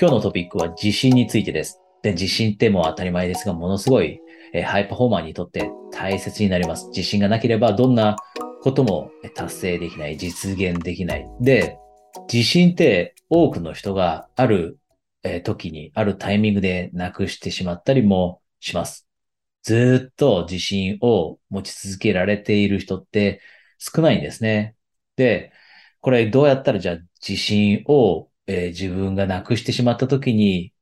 今日のトピックは自信についてです。で、自信ってもう当たり前ですが、ものすごい、えハイパフォーマーにとって大切になります。自信がなければどんなことも達成できない、実現できない。で、自信って多くの人がある、え時に、あるタイミングでなくしてしまったりもします。ずっと自信を持ち続けられている人って少ないんですね。で、これどうやったらじゃあ自信を、えー自分がなくしてしまった時に、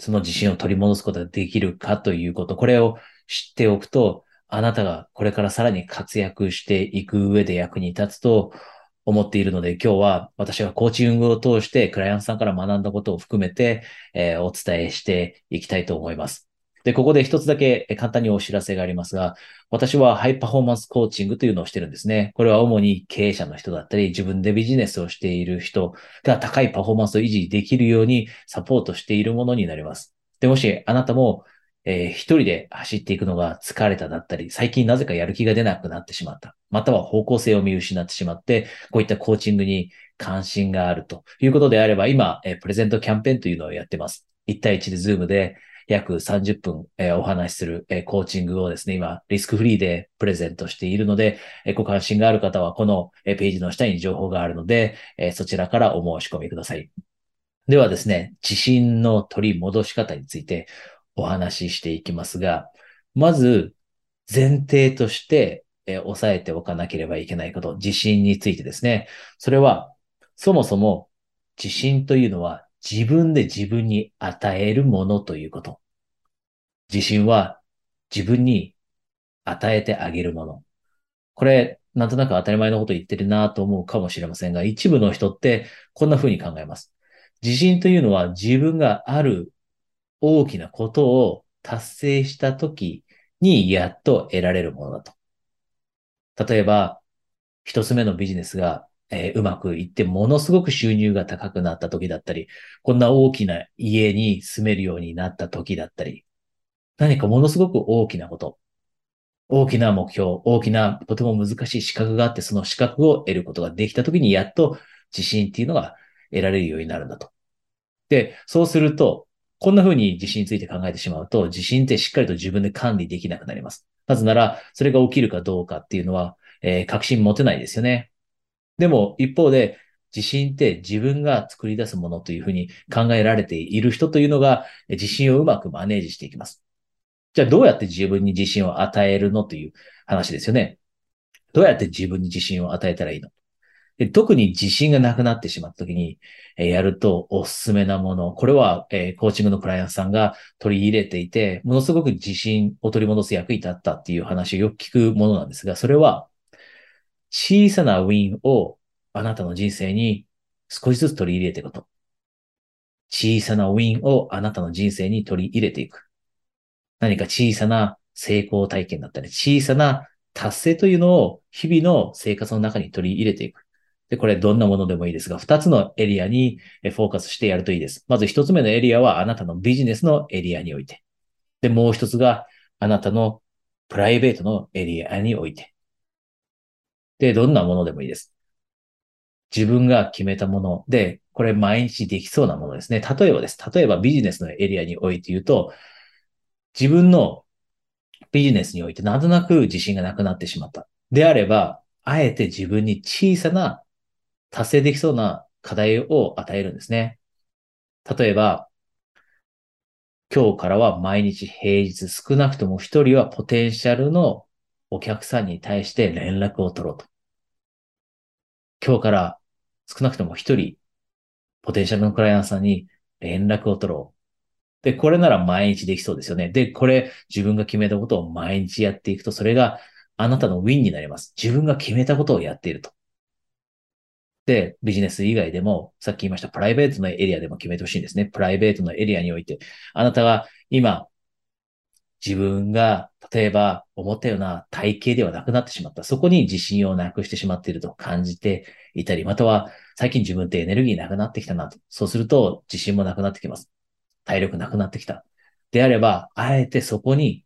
その自信を取り戻すことができるかということ、これを知っておくと、あなたがこれからさらに活躍していく上で役に立つと思っているので、今日は私はコーチングを通してクライアントさんから学んだことを含めて、えーお伝えしていきたいと思います。で、ここで一つだけ簡単にお知らせがありますが、私はハイパフォーマンスコーチングというのをしてるんですね。これは主に経営者の人だったり、自分でビジネスをしている人が高いパフォーマンスを維持できるようにサポートしているものになります。で、もしあなたも、えー一人で走っていくのが疲れただったり、最近なぜかやる気が出なくなってしまった。または方向性を見失ってしまって、こういったコーチングに関心があるということであれば、今、えープレゼントキャンペーンというのをやってます。1対1でズームで約30分、えーお話しする、えーコーチングをですね、今、リスクフリーでプレゼントしているので、えーご関心がある方は、このえページの下に情報があるので、えそちらからお申し込みください。ではですね、自信の取り戻し方についてお話ししていきますが、まず、前提として、え押さえておかなければいけないこと、自信についてですね。それは、そもそも自信というのは自分で自分に与えるものということ。自信は自分に与えてあげるもの。これ、なんとなく当たり前のこと言ってるなと思うかもしれませんが、一部の人ってこんな風に考えます。自信というのは自分がある大きなことを達成したときにやっと得られるものだと。例えば、一つ目のビジネスが、えーうまくいって、ものすごく収入が高くなった時だったり、こんな大きな家に住めるようになった時だったり、何かものすごく大きなこと、大きな目標、大きなとても難しい資格があって、その資格を得ることができた時に、やっと自信っていうのが得られるようになるんだと。で、そうすると、こんな風に自信について考えてしまうと、自信ってしっかりと自分で管理できなくなります。なぜなら、それが起きるかどうかっていうのは、えー確信持てないですよね。でも、一方で、自信って自分が作り出すものというふうに考えられている人というのが、自信をうまくマネージしていきます。じゃあ、どうやって自分に自信を与えるのという話ですよね。どうやって自分に自信を与えたらいいの？で特に自信がなくなってしまった時に、えやるとおすすめなもの。これは、えコーチングのクライアントさんが取り入れていて、ものすごく自信を取り戻す役に立ったっていう話をよく聞くものなんですが、それは、小さなウィンをあなたの人生に少しずつ取り入れていくこと。小さなウィンをあなたの人生に取り入れていく。何か小さな成功体験だったり、小さな達成というのを日々の生活の中に取り入れていく。で、これどんなものでもいいですが、二つのエリアにフォーカスしてやるといいです。まず一つ目のエリアはあなたのビジネスのエリアにおいて。で、もう一つがあなたのプライベートのエリアにおいて。で、どんなものでもいいです。自分が決めたもので、これ毎日できそうなものですね。例えばです。例えばビジネスのエリアにおいて言うと、自分のビジネスにおいてなんとなく自信がなくなってしまった。であれば、あえて自分に小さな達成できそうな課題を与えるんですね。例えば、今日からは毎日平日少なくとも一人はポテンシャルのお客さんに対して連絡を取ろうと。今日から少なくとも一人ポテンシャルのクライアントさんに連絡を取ろう。で、これなら毎日できそうですよね。で、これ自分が決めたことを毎日やっていくと、それがあなたのウィンになります。自分が決めたことをやっていると。で、ビジネス以外でも、さっき言いましたプライベートのエリアでも決めてほしいんですね。プライベートのエリアにおいて、あなたが今、自分が、例えば思ったような体型ではなくなってしまった。そこに自信をなくしてしまっていると感じていたり、または最近自分ってエネルギーなくなってきたなと。そうすると自信もなくなってきます。体力なくなってきた。であれば、あえてそこに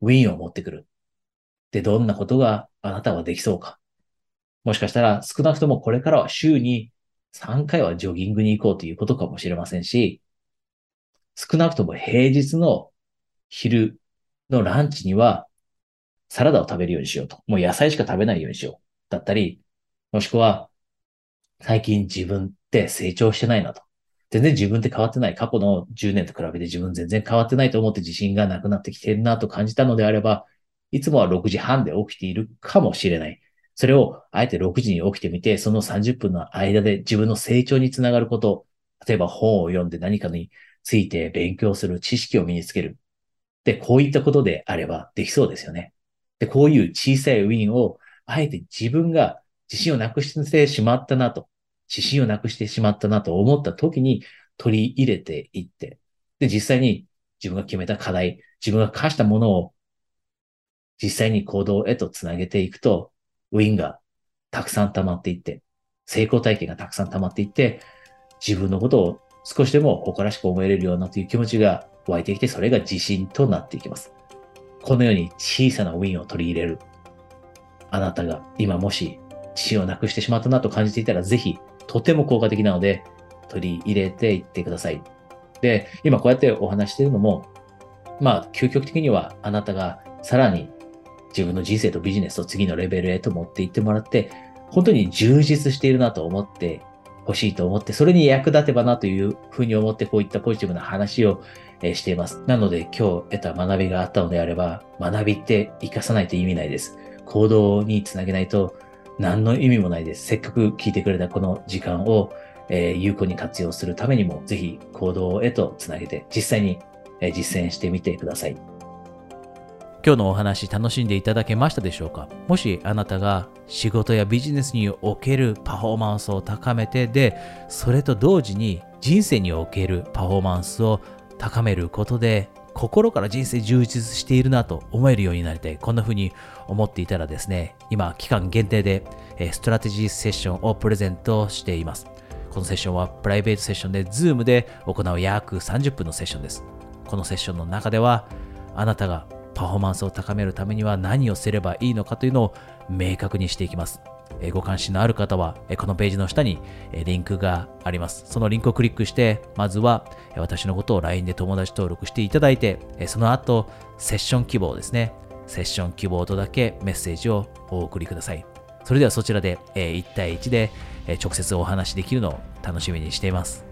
ウィンを持ってくる。で、どんなことがあなたはできそうか。もしかしたら少なくともこれからは週に3回はジョギングに行こうということかもしれませんし、少なくとも平日の昼のランチにはサラダを食べるようにしようと。もう野菜しか食べないようにしよう。だったり、もしくは最近自分って成長してないなと。全然自分って変わってない。過去の10年と比べて自分全然変わってないと思って自信がなくなってきてるなと感じたのであれば、いつもは6時半で起きているかもしれない。それをあえて6時に起きてみて、その30分の間で自分の成長につながること、例えば本を読んで何かについて勉強する、知識を身につける。で、こういったことであればできそうですよね。で、こういう小さいウィンを、あえて自分が自信をなくしてしまったなと、自信をなくしてしまったなと思った時に取り入れていって、で、実際に自分が決めた課題、自分が課したものを実際に行動へとつなげていくと、ウィンがたくさん溜まっていって、成功体験がたくさん溜まっていって、自分のことを少しでも誇らしく思えれるようなという気持ちが湧いてきて、それが自信となっていきます。このように小さなウィンを取り入れる。あなたが今もし自信をなくしてしまったなと感じていたら、ぜひとても効果的なので取り入れていってください。で、今こうやってお話しているのも、まあ、究極的にはあなたがさらに自分の人生とビジネスを次のレベルへと持っていってもらって、本当に充実しているなと思って欲しいと思って、それに役立てばなというふうに思ってこういったポジティブな話をしています。なので今日得た学びがあったのであれば、学びって活かさないと意味ないです。行動につなげないと何の意味もないです。せっかく聞いてくれたこの時間を、え有効に活用するためにも、ぜひ行動へとつなげて、実際に実践してみてください。今日のお話楽しんでいただけましたでしょうか？もしあなたが仕事やビジネスにおけるパフォーマンスを高めてで、それと同時に人生におけるパフォーマンスを高めることで心から人生充実しているなと思えるようになりたい。こんな風に思っていたらですね、今期間限定でストラテジーセッションをプレゼントしています。このセッションはプライベートセッションで Zoom で行う約30分のセッションです。このセッションの中ではあなたがパフォーマンスを高めるためには何をすればいいのかというのを明確にしていきます。ご関心のある方は、このページの下にリンクがあります。そのリンクをクリックして、まずは私のことを LINE で友達登録していただいて、その後、セッション希望ですね。セッション希望とだけメッセージをお送りください。それではそちらで1対1で直接お話しできるのを楽しみにしています。